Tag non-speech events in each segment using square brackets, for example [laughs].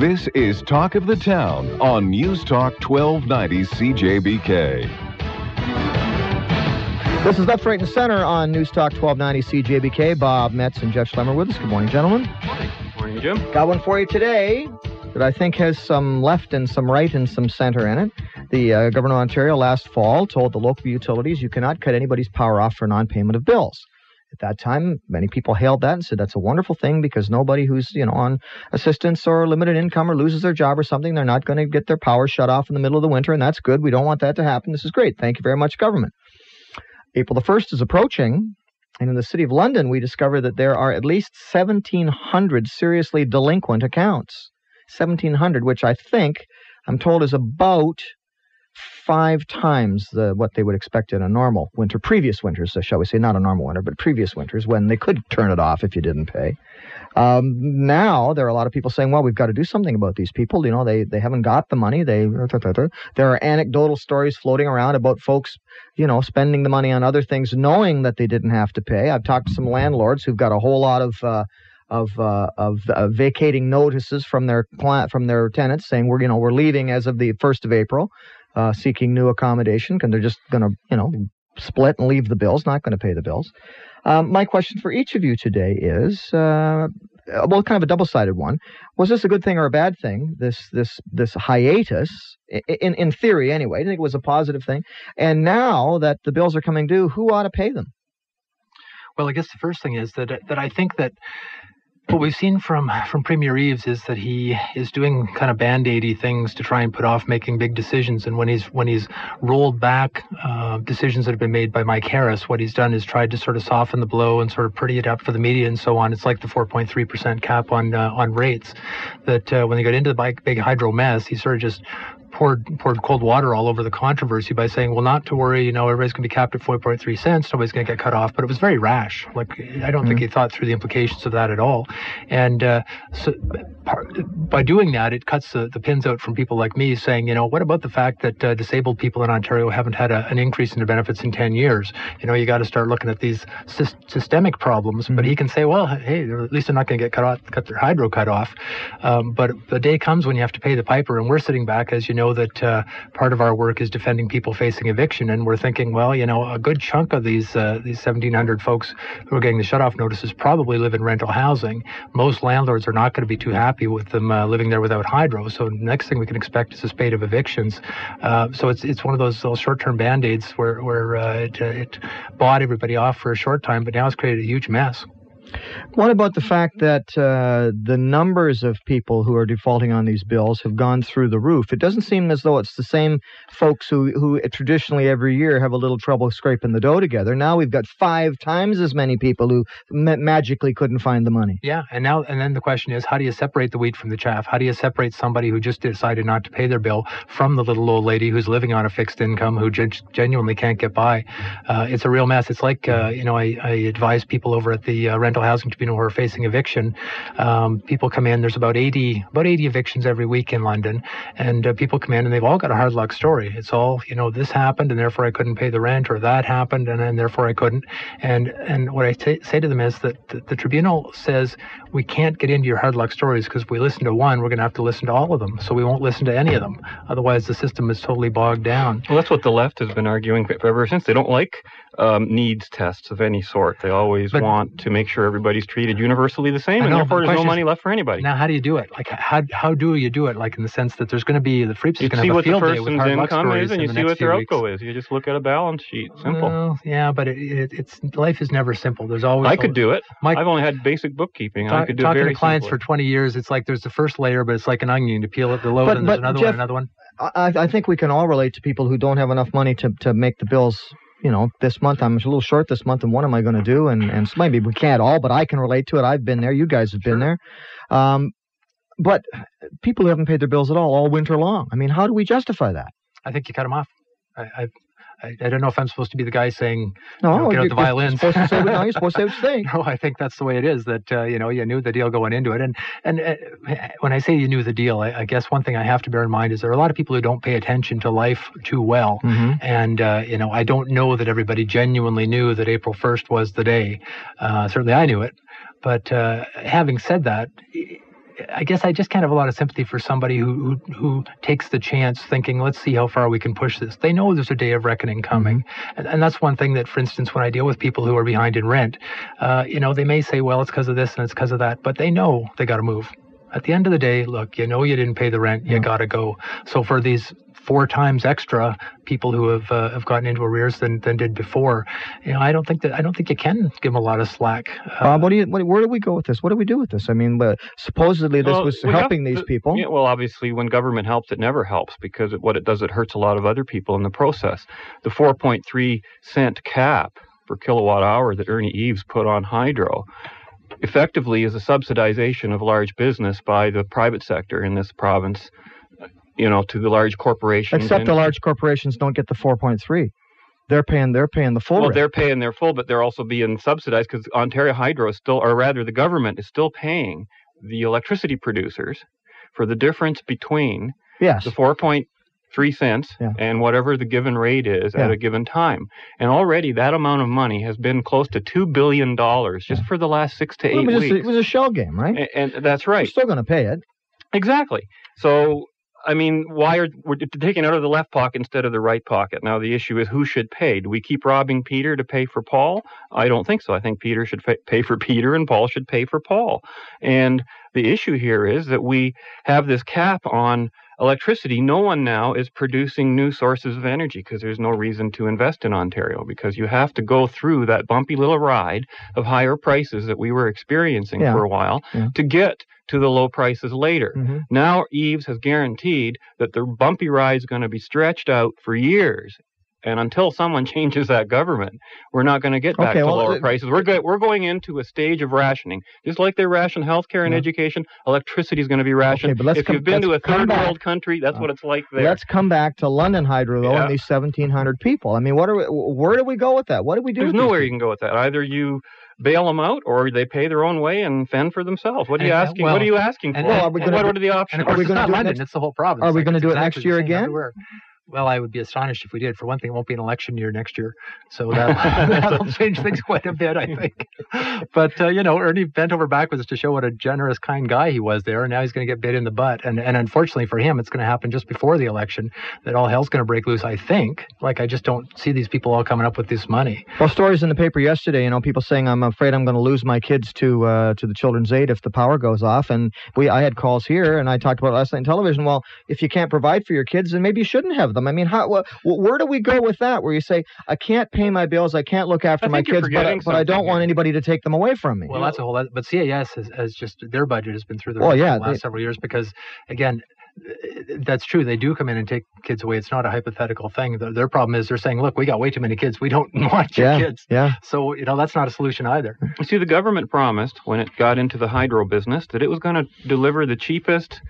This is Talk of the Town on News Talk 1290 CJBK. This is Left, Right, and Center on News Talk 1290 CJBK. Bob Metz and Jeff Schlemmer with us. Good morning, gentlemen. Morning, Jim. Got one for you today that I think has some left and some right and some center in it. The uh, Governor of Ontario last fall told the local utilities you cannot cut anybody's power off for non-payment of bills. At that time, many people hailed that and said that's a wonderful thing because nobody who's you know on assistance or limited income or loses their job or something, they're not going to get their power shut off in the middle of the winter, and that's good. We don't want that to happen. This is great. Thank you very much, government. April the 1st is approaching, and in the City of London, we discover that there are at least 1,700 seriously delinquent accounts. 1,700, which I think, I'm told, is about five times the what they would expect in a normal winter, previous winters, so shall we say, not a normal winter, but previous winters when they could turn it off if you didn't pay. Um, now there are a lot of people saying, "Well, we've got to do something about these people. You know, they they haven't got the money. They there are anecdotal stories floating around about folks, you know, spending the money on other things, knowing that they didn't have to pay. I've talked to some landlords who've got a whole lot of uh, of uh, of uh, vacating notices from their client from their tenants saying we're you know we're leaving as of the first of April, uh, seeking new accommodation because they're just going to you know split and leave the bills, not going to pay the bills. Um, my question for each of you today is, uh, well, kind of a double-sided one. Was this a good thing or a bad thing? This this this hiatus, in in theory anyway. I think it was a positive thing. And now that the bills are coming due, who ought to pay them? Well, I guess the first thing is that that I think that what we've seen from from Premier Eves is that he is doing kind of band-aidy things to try and put off making big decisions. And when he's when he's rolled back uh, decisions that have been made by Mike Harris, what he's done is tried to sort of soften the blow and sort of pretty it up for the media and so on. It's like the 4.3 percent cap on uh, on rates that uh, when they got into the big, big hydro mess, he sort of just poured poured cold water all over the controversy by saying, "Well, not to worry, you know, everybody's going to be capped at 4.3 cents. Nobody's going to get cut off." But it was very rash. Like I don't mm-hmm. think he thought through the implications of that at all. And uh, so, part, by doing that, it cuts the, the pins out from people like me saying, you know, what about the fact that uh, disabled people in Ontario haven't had a, an increase in their benefits in 10 years? You know, you got to start looking at these sy- systemic problems. Mm-hmm. But he can say, well, hey, at least they're not going to get cut off, cut their hydro cut off. Um, but the day comes when you have to pay the piper, and we're sitting back, as you know, that uh, part of our work is defending people facing eviction, and we're thinking, well, you know, a good chunk of these uh, these 1,700 folks who are getting the shutoff notices probably live in rental housing. Most landlords are not going to be too happy with them uh, living there without hydro. So next thing we can expect is a spate of evictions. Uh, so it's it's one of those, those short-term band-aids where where uh, it, uh, it bought everybody off for a short time, but now it's created a huge mess. What about the fact that uh, the numbers of people who are defaulting on these bills have gone through the roof? It doesn't seem as though it's the same folks who, who traditionally every year have a little trouble scraping the dough together. Now we've got five times as many people who ma- magically couldn't find the money. Yeah, and now and then the question is, how do you separate the wheat from the chaff? How do you separate somebody who just decided not to pay their bill from the little old lady who's living on a fixed income who gen- genuinely can't get by? Uh, it's a real mess. It's like uh, you know, I, I advise people over at the uh, rental housing tribunal who are facing eviction. Um, people come in. There's about 80 about 80 evictions every week in London, and uh, people come in and they've all got a hard luck story. It's all you know. This happened, and therefore I couldn't pay the rent, or that happened, and, and therefore I couldn't. And and what I t- say to them is that the, the tribunal says we can't get into your hard luck stories because if we listen to one, we're going to have to listen to all of them. So we won't listen to any of them. Otherwise, the system is totally bogged down. Well, that's what the left has been arguing ever since. They don't like um, needs tests of any sort. They always but, want to make sure everybody's treated universally the same, and know, therefore the there's no money left for anybody. Now, how do you do it? Like, how how do you do it? Like in the sense that there's going to be the Freeps is going to have a field day with hard income is, and you the see what their outgo is. You just look at a balance sheet. Simple. Well, yeah, but it, it, it's life is never simple. There's always. I could do it. My, I've only had basic bookkeeping. Talk, I could do talking it very to clients simply. for 20 years, it's like there's the first layer, but it's like an onion. to peel it below, but, and but there's another Jeff, one, another one. I, I think we can all relate to people who don't have enough money to, to make the bills you know, this month I'm a little short this month, and what am I going to do? And and maybe we can't all, but I can relate to it. I've been there. You guys have been there. Um, but people who haven't paid their bills at all all winter long. I mean, how do we justify that? I think you cut them off. I, I, I, I don't know if I'm supposed to be the guy saying, no, you know, get out you're, the violins. Supposed to say, no, you're supposed to say what you [laughs] no, I think that's the way it is. That uh, you know, you knew the deal going into it, and and uh, when I say you knew the deal, I, I, guess one thing I have to bear in mind is there are a lot of people who don't pay attention to life too well, mm-hmm. and uh, you know, I don't know that everybody genuinely knew that April 1st was the day. Uh, certainly, I knew it, but uh, having said that I guess I just can't have a lot of sympathy for somebody who, who, who takes the chance, thinking, "Let's see how far we can push this." They know there's a day of reckoning coming, mm-hmm. and, and, that's one thing that, for instance, when I deal with people who are behind in rent, uh, you know, they may say, "Well, it's because of this and it's because of that," but they know they got to move. At the end of the day, look, you know you didn't pay the rent, you got to go. So for these four times extra people who have uh, have gotten into arrears than, than did before. You know, I don't think that I don't think you can give them a lot of slack. Uh, Bob, what do you what, where do we go with this? What do we do with this? I mean, uh, supposedly this well, was helping these people. Yeah, well, obviously, when government helps, it never helps because it, what it does, it hurts a lot of other people in the process. The 4.3 cent cap per kilowatt hour that Ernie Eves put on hydro effectively is a subsidization of large business by the private sector in this province you know, to the large corporations. Except and, the large corporations don't get the 4.3. They're paying. They're paying the full. Well, rate. they're paying their full, but they're also being subsidized because Ontario Hydro is still, or rather, the government is still paying the electricity producers for the difference between yes. the 4.3 cents yeah. and whatever the given rate is yeah. at a given time. And already that amount of money has been close to $2 billion just yeah. for the last six to eight it weeks. it was a shell game, right? And, and that's right. You're still going to pay it. Exactly. So I mean, why are we're taking out of the left pocket instead of the right pocket? Now the issue is who should pay. Do we keep robbing Peter to pay for Paul? I don't think so. I think Peter should pay for Peter, and Paul should pay for Paul. And the issue here is that we have this cap on electricity. No one now is producing new sources of energy because there's no reason to invest in Ontario because you have to go through that bumpy little ride of higher prices that we were experiencing yeah. for a while yeah. to get to the low prices later. Mm-hmm. Now Eves has guaranteed that the bumpy ride is going to be stretched out for years. And until someone [laughs] changes that government, we're not going to get back okay, to well, lower prices. We're go- we're going into a stage of rationing, just like they ration healthcare and yeah. education. Electricity is going to be rationed. Okay, but let's if come, you've been to a third world country, that's uh, what it's like there. Let's come back to London Hydro though, yeah. and these 1,700 people. I mean, what are we, where do we go with that? What do we do? There's nowhere you can go with that. Either you bail them out, or they pay their own way and fend for themselves. What are you and, asking? Well, what are you asking for? Well, are we gonna, what are the options? And of course, are we going to do London. Next, it's the whole province. Are we going to do it next year again? Everywhere. Well, I would be astonished if we did. For one thing, it won't be an election year next year, so [laughs] that, [laughs] will change things quite a bit, I think. But uh, you know, Ernie bent over backwards to show what a generous, kind guy he was there, and now he's going to get bit in the butt. And and unfortunately for him, it's going to happen just before the election that all hell's going to break loose. I think. Like I just don't see these people all coming up with this money. Well, stories in the paper yesterday. You know, people saying I'm afraid I'm going to lose my kids to uh, to the children's aid if the power goes off. And we I had calls here, and I talked about last night in television. Well, if you can't provide for your kids, then maybe you shouldn't have them. I mean, how? Well, where do we go with that? Where you say, I can't pay my bills, I can't look after my kids, but, I, but I don't want anybody to take them away from me. Well, that's a whole. But CAS has, has just their budget has been through the well, yeah, the last they, several years because again, that's true. They do come in and take kids away. It's not a hypothetical thing. Their, their problem is they're saying, "Look, we got way too many kids. We don't [laughs] want your yeah, kids." Yeah. So you know that's not a solution either. You see, the government promised when it got into the hydro business that it was going to deliver the cheapest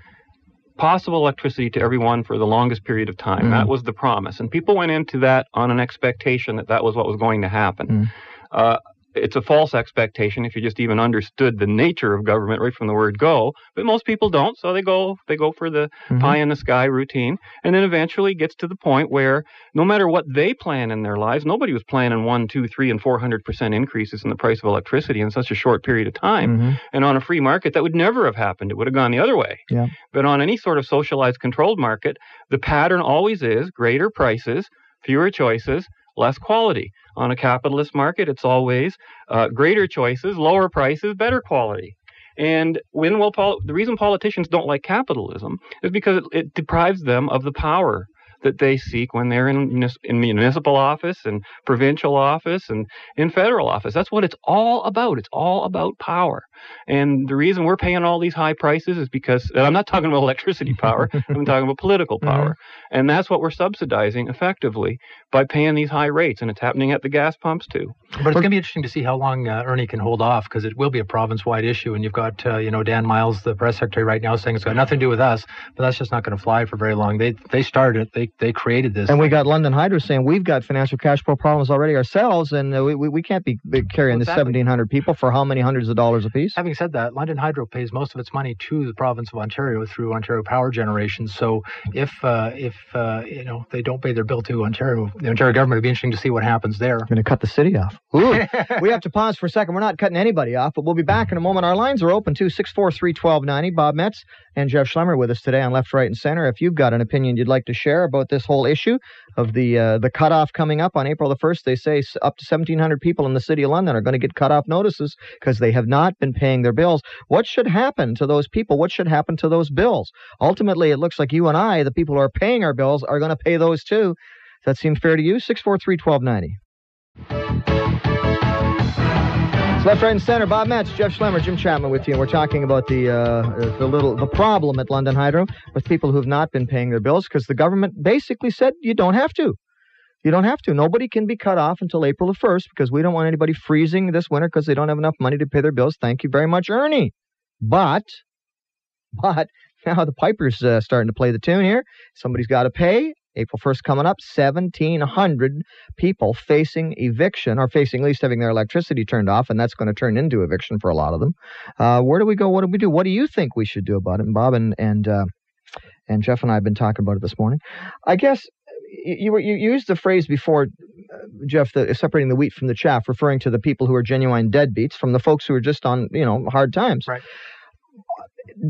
possible electricity to everyone for the longest period of time. Mm. That was the promise. And people went into that on an expectation that that was what was going to happen. Mm. Uh, it's a false expectation if you just even understood the nature of government right from the word go. But most people don't, so they go they go for the mm-hmm. pie in the sky routine, and then eventually gets to the point where no matter what they plan in their lives, nobody was planning one, two, three, and four hundred percent increases in the price of electricity in such a short period of time. Mm-hmm. And on a free market, that would never have happened. It would have gone the other way. Yeah. But on any sort of socialized, controlled market, the pattern always is greater prices, fewer choices, less quality. On a capitalist market, it's always uh, greater choices, lower prices, better quality. And when will pol- the reason politicians don't like capitalism is because it, it deprives them of the power that they seek when they're in, in municipal office and provincial office and in federal office. That's what it's all about. It's all about power. And the reason we're paying all these high prices is because I'm not talking about electricity power, [laughs] I'm talking about political mm-hmm. power. Mm-hmm. And that's what we're subsidizing effectively by paying these high rates. And it's happening at the gas pumps too. But it's going to be interesting to see how long uh, Ernie can hold off because it will be a province wide issue. And you've got, uh, you know, Dan Miles, the press secretary right now, saying it's got nothing to do with us. But that's just not going to fly for very long. They, they started it. They they created this. And we got London Hydro saying we've got financial cash flow problems already ourselves, and uh, we, we, we can't be carrying Well, this 1,700 people for how many hundreds of dollars apiece? Having said that, London Hydro pays most of its money to the province of Ontario through Ontario Power Generation. So if uh, if uh, you know they don't pay their bill to Ontario, the Ontario government, it'd be interesting to see what happens there. I'm going to cut the city off. [laughs] Ooh. we have to pause for a second. We're not cutting anybody off, but we'll be back in a moment. Our lines are open too 643 1290. Bob Metz and Jeff Schlemmer with us today on Left, Right, and Center. If you've got an opinion you'd like to share about this whole issue of the uh, the cutoff coming up on April the 1st, they say up to 1,700 people in the city of London are going to get cutoff notices because they have not been paying their bills. What should happen to those people? What should happen to those bills? Ultimately, it looks like you and I, the people who are paying our bills, are going to pay those too. Does that seem fair to you? 643 1290. Left, right, and center. Bob Metz, Jeff Schlemmer, Jim Chapman with you, and we're talking about the uh, the little the problem at London Hydro with people who have not been paying their bills because the government basically said you don't have to. You don't have to. Nobody can be cut off until April the first because we don't want anybody freezing this winter because they don't have enough money to pay their bills. Thank you very much, Ernie. But, but [laughs] now the Piper's uh, starting to play the tune here. Somebody's got to pay. April 1st coming up, 1,700 people facing eviction or facing at least having their electricity turned off, and that's going to turn into eviction for a lot of them. Uh, where do we go? What do we do? What do you think we should do about it? And Bob and and uh, and Jeff and I have been talking about it this morning. I guess you you, used the phrase before, uh, Jeff, the, separating the wheat from the chaff, referring to the people who are genuine deadbeats from the folks who are just on you know hard times. Right.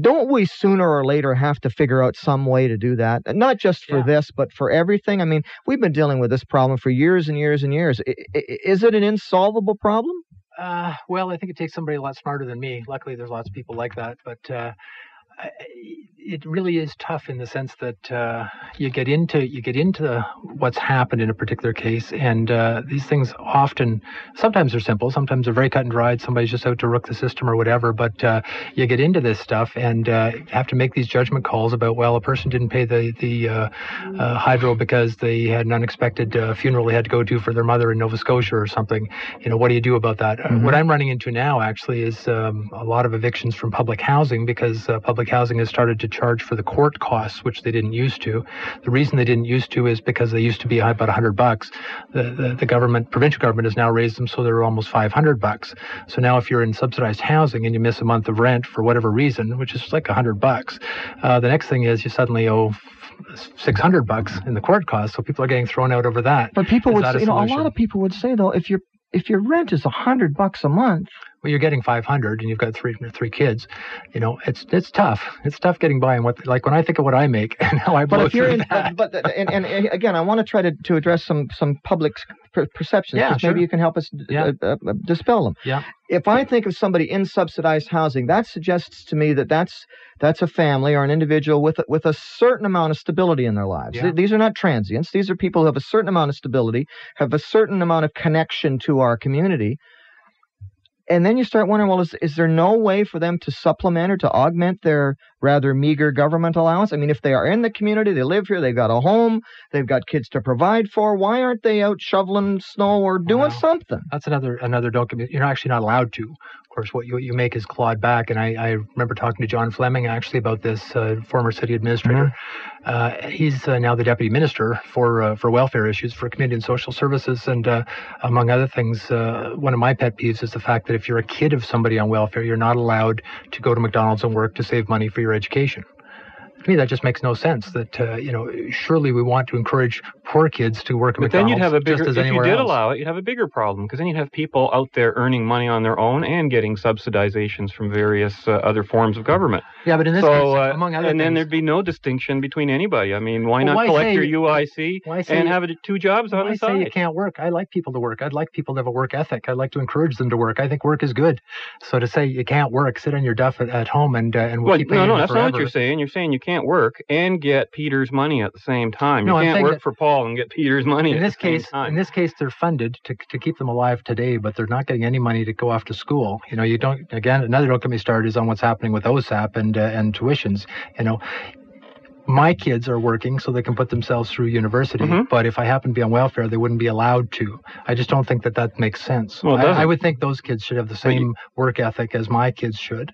Don't we sooner or later have to figure out some way to do that? Not just for Yeah. this, but for everything. I mean, we've been dealing with this problem for years and years and years. I- I- Is it an insolvable problem? Uh, well, I think it takes somebody a lot smarter than me. Luckily, there's lots of people like that, but uh, it really is tough in the sense that uh, you get into you get into what's happened in a particular case, and uh, these things often sometimes they're simple, sometimes they're very cut and dried. Somebody's just out to rook the system or whatever, but uh, you get into this stuff and uh, have to make these judgment calls about well, a person didn't pay the the uh, uh, hydro because they had an unexpected uh, funeral they had to go to for their mother in Nova Scotia or something. You know, what do you do about that? Uh, Mhm. what I'm running into now actually is um, a lot of evictions from public housing because uh, public housing has started to charge for the court costs, which they didn't used to. The reason they didn't used to is because they used to be about 100 bucks. The, the, the government, provincial government, has now raised them so they're almost 500 bucks. So now, if you're in subsidized housing and you miss a month of rent for whatever reason, which is like 100 bucks, uh, the next thing is you suddenly owe 600 bucks in the court costs. So people are getting thrown out over that. But people Is would, say, a you know, a lot of people would say though, if your if your rent is hundred bucks a month, well, you're getting 500 and you've got three three kids. You know, it's it's tough. It's tough getting by. And what like when I think of what I make [laughs] and how I blow but if you're in, that. but, but and, and and again, I want to try to, to address some some public per- perceptions. Yeah, 'cause maybe you can help us d- Yeah. uh, uh, dispel them. Yeah. If I think of somebody in subsidized housing, that suggests to me that that's that's a family or an individual with a, with a certain amount of stability in their lives. Yeah. These are not transients. These are people who have a certain amount of stability, have a certain amount of connection to our community. And then you start wondering, well, is, is there no way for them to supplement or to augment their rather meager government allowance? I mean, if they are in the community, they live here, they've got a home, they've got kids to provide for, why aren't they out shoveling snow or doing Wow. something? That's another another don't. You're actually not allowed to. Of course, what you, what you make is clawed back. And I, I remember talking to John Fleming actually about this, uh, former city administrator. Uh, he's uh, now the deputy minister for uh, for welfare issues for community and social services. And uh, among other things, uh, one of my pet peeves is the fact that if you're a kid of somebody on welfare, you're not allowed to go to McDonald's and work to save money for your education. To me, that just makes no sense. That uh, you know, surely we want to encourage poor kids to work at But then you'd have a bigger, if you did else. allow it, you'd have a bigger problem because then you'd have people out there earning money on their own and getting subsidizations from various uh, other forms of government. Yeah, but in this so, case, uh, among other and then there'd be no distinction between anybody. I mean, why Well, not why collect say- your UIC and you- have it two jobs on Well, I the say you can't work. I like people to work. I'd like people to have a work ethic. I'd like to encourage them to work. I think work is good. So to say you can't work, sit on your duff at, at home and uh, and we'll Well, keep no, no, that's not what you're saying. You're saying you can't work and get Peter's money at the same time. No, you can't work for Paul and get Peter's money In this same case, in this case, they're funded to to keep them alive today, but they're not getting any money to go off to school. You know, you don't. Again, another don't get me started is on what's happening with OSAP and uh, and tuitions. You know. My kids are working so they can put themselves through university, Mhm. but if I happen to be on welfare, they wouldn't be allowed to. I just don't think that that makes sense. Well, I, I would think those kids should have the But you- same work ethic as my kids should.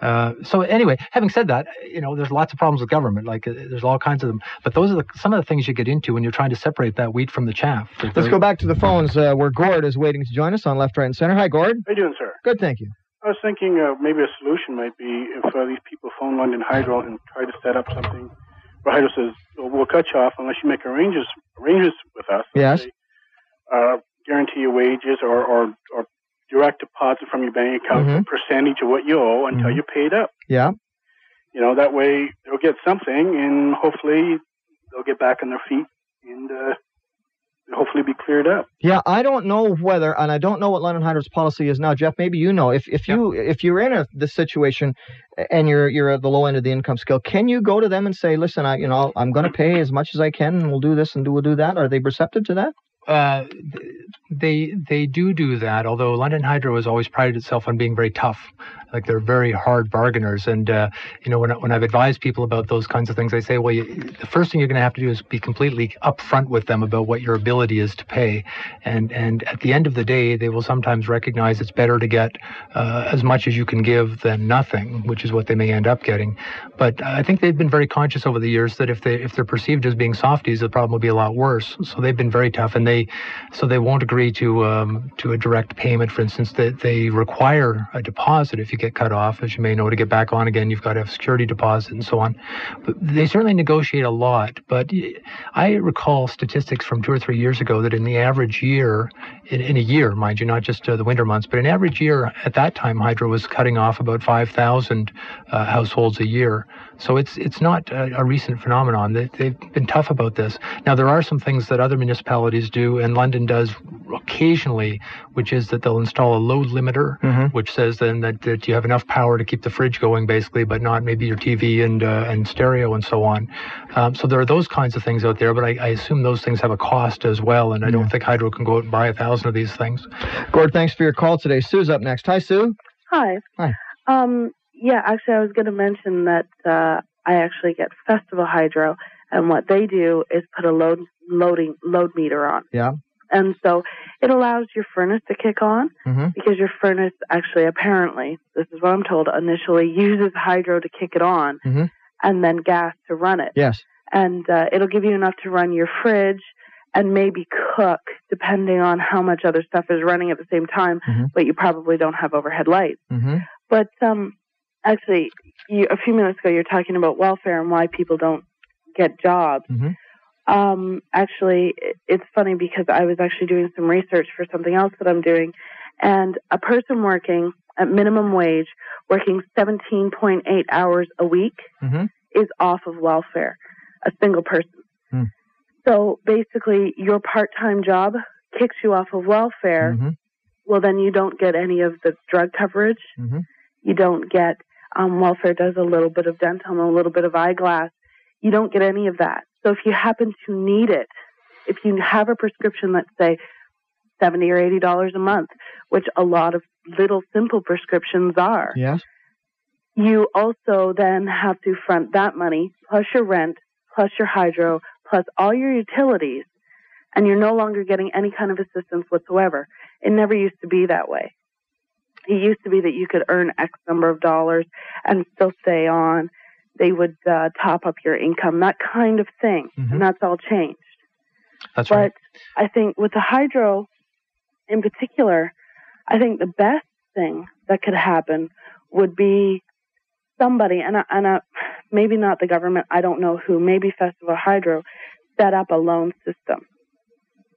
Uh, so anyway, having said that, you know, there's lots of problems with government. Like uh, there's all kinds of them. But those are the, some of the things you get into when you're trying to separate that wheat from the chaff. Let's go back to the phones uh, where Gord is waiting to join us on left, right, and center. Hi, Gord. How you doing, sir? Good, thank you. I was thinking uh, maybe a solution might be if uh, these people phone London Hydro and try to set up something where Hydro says, well, we'll cut you off unless you make arrangements, arrangements with us. Yes. Say, uh, guarantee your wages or, or, or direct deposit from your bank account Mhm. a percentage of what you owe until Mhm. you're paid up. Yeah. You know, that way they'll get something and hopefully they'll get back on their feet and uh, hopefully be cleared up. Yeah, I don't know whether, and I don't know what London Hydro's policy is now. Jeff, maybe you know. If if you if you're in a this situation and you're you're at the low end of the income scale, can you go to them and say, listen, I you know I'm going to pay as much as I can, and we'll do this and do we'll do that? Are they receptive to that? Uh, they they do do that. Although London Hydro has always prided itself on being very tough, like they're very hard bargainers. And uh, you know, when when I've advised people about those kinds of things, I say, well, you, the first thing you're going to have to do is be completely upfront with them about what your ability is to pay. And and at the end of the day, they will sometimes recognize it's better to get uh, as much as you can give than nothing, which is what they may end up getting. But I think they've been very conscious over the years that if they if they're perceived as being softies, the problem will be a lot worse. So they've been very tough, and they so they won't agree to um, to a direct payment. For instance, they, they require a deposit if you get cut off. As you may know, to get back on again, you've got to have security deposit and so on. But they certainly negotiate a lot. But I recall statistics from two or three years ago that in the average year, in, in a year, mind you, not just uh, the winter months, but an average year at that time, Hydro was cutting off about 5,000 uh, households a year. So it's it's not a, a recent phenomenon. They, they've been tough about this. Now there are some things that other municipalities do, and London does occasionally, which is that they'll install a load limiter, Mhm. which says then that, that you have enough power to keep the fridge going, basically, but not maybe your TV and uh, and stereo and so on. Um, so there are those kinds of things out there, but I, I assume those things have a cost as well, and I don't think Hydro can go out and buy a thousand of these things. Gord, thanks for your call today. Sue's up next. Hi, Sue. Hi. Hi. Um, yeah, actually, I was going to mention that uh, I actually get Festival Hydro, and what they do is put a load loading load meter on. Yeah. And so it allows your furnace to kick on Mhm. because your furnace actually, apparently, this is what I'm told, initially uses hydro to kick it on Mhm. and then gas to run it. Yes. And uh, it'll give you enough to run your fridge and maybe cook, depending on how much other stuff is running at the same time. Mhm. But you probably don't have overhead lights. Mm-hmm. But um, actually, you, a few minutes ago, you're talking about welfare and why people don't get jobs. Um, actually, it's funny because I was actually doing some research for something else that I'm doing, and a person working at minimum wage, working 17.8 hours a week, Mhm. is off of welfare. A single person. Hmm. So basically, your part-time job kicks you off of welfare. Mhm. Well, then you don't get any of the drug coverage Mhm. you don't get um, welfare does a little bit of dental and a little bit of eyeglass. You don't get any of that. So if you happen to need it, if you have a prescription, let's say seventy or eighty dollars a month, which a lot of little simple prescriptions are, Yes. you also then have to front that money plus your rent, plus your hydro, plus all your utilities, and you're no longer getting any kind of assistance whatsoever. It never used to be that way. It used to be that you could earn X number of dollars and still stay on. They would uh, top up your income, that kind of thing, Mhm. and that's all changed. That's But right. I think with the hydro in particular, I think the best thing that could happen would be somebody, and, and maybe not the government, I don't know who, maybe Festival Hydro, set up a loan system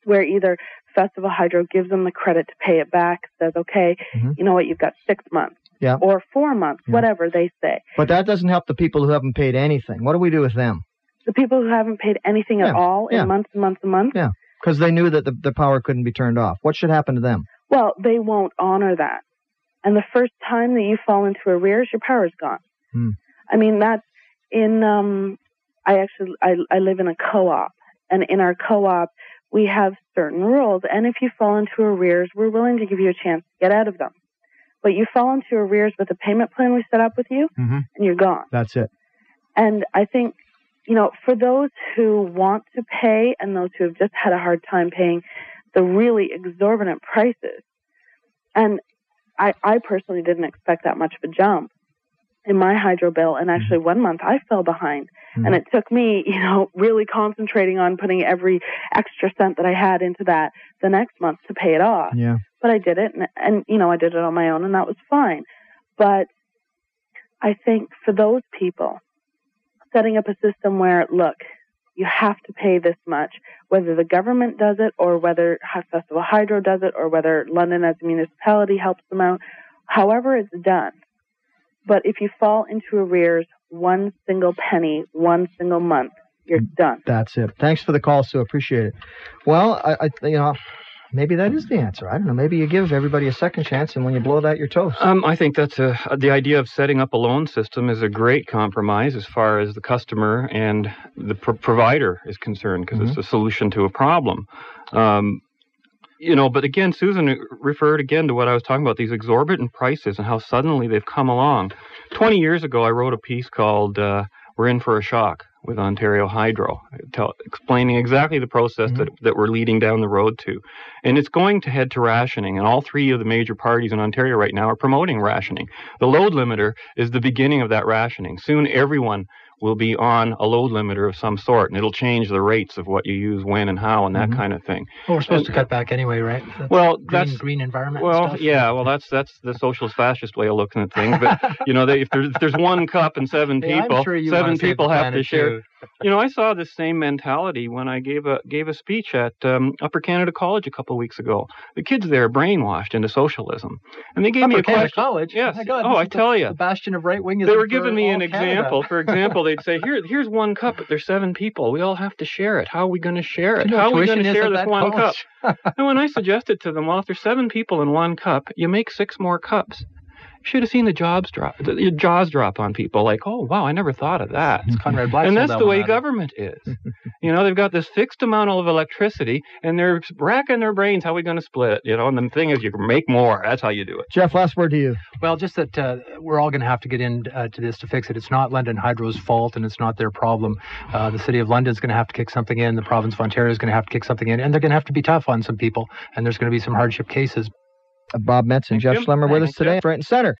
where either Festival Hydro gives them the credit to pay it back, says, okay, Mhm. you know what, you've got six months. Yeah. Or four months, Yeah. whatever they say. But that doesn't help the people who haven't paid anything. What do we do with them? The people who haven't paid anything Yeah, at all in months and months and months, Yeah. Because they knew that the, the power couldn't be turned off. What should happen to them? Well, they won't honor that. And the first time that you fall into arrears, your power's gone. Hmm. I mean, that's in, um, I actually, I, I live in a co-op and in our co-op, we have certain rules. And if you fall into arrears, we're willing to give you a chance to get out of them. But you fall into arrears with the payment plan we set up with you Mm-hmm. and you're gone. That's it. And I think, you know, for those who want to pay and those who have just had a hard time paying the really exorbitant prices, and I, I personally didn't expect that much of a jump. In my hydro bill. And actually, one month I fell behind. Mhm. And it took me, [laughs] you know, really concentrating on putting every extra cent that I had into that the next month to pay it off. Yeah. But I did it, and, and you know, I did it on my own, and that was fine. But I think for those people, setting up a system where, look, you have to pay this much, whether the government does it or whether Festival Hydro does it or whether London as a municipality helps them out, however it's done. But if you fall into arrears one single penny, one single month, you're done. That's it. Thanks for the call, Sue. Appreciate it. Well, I, I you know, maybe that is the answer. I don't know. Maybe you give everybody a second chance, and when you blow that, you're toast. Um, I think that's a the idea of setting up a loan system is a great compromise as far as the customer and the pro- provider is concerned because it's a solution to a problem. Um, you know, but again, Susan referred again to what I was talking about these exorbitant prices and how suddenly they've come along. Twenty years ago, I wrote a piece called uh, "We're in for a shock." With Ontario Hydro, tell, explaining exactly the process that, that we're leading down the road to. And it's going to head to rationing, and all three of the major parties in Ontario right now are promoting rationing. The load limiter is the beginning of that rationing. Soon everyone will be on a load limiter of some sort, and it'll change the rates of what you use, when, and how, and that Mhm. kind of thing. Well, we're supposed And- to cut back anyway, right? That's Well, green, that's green environment. well, stuff. yeah. Well, that's that's the [laughs] socialist fascist way of looking at things. But you know, they, if, there's, if there's one cup and seven [laughs] Yeah, people, sure seven people have to share. too. You know, I saw this same mentality when I gave a gave a speech at um, Upper Canada College a couple of weeks ago. The kids there are brainwashed into socialism, and they gave me Upper a Canada question. College. Yes. My God, oh, I the- tell you. the bastion of right wingism. They were giving me an Canada. example. For [laughs] example, they'd say, "Here, here's one cup, but there's seven people. We all have to share it. How are we going to share it? You know How are we going to share this one cup?" [laughs] And when I suggested to them, well, if there's seven people in one cup, you make six more cups. You should have seen the jobs drop, the, your jaws drop on people. Like, oh wow, I never thought of that. It's [laughs] Conrad Black. and that's that the way government is. [laughs] you know, they've got this fixed amount of electricity, and they're racking their brains. How are we going to split it? You know, and the thing is, you can make more. That's how you do it. Jeff, last word to you. Well, just that uh, we're all going to have to get into uh, to this to fix it. It's not London Hydro's fault, and it's not their problem. Uh, the city of London's going to have to kick something in. The province of Ontario is going to have to kick something in, and they're going to have to be tough on some people. And there's going to be some hardship cases. Uh, Bob Metz and Thank Jeff you. Schlemmer with us today, right and center.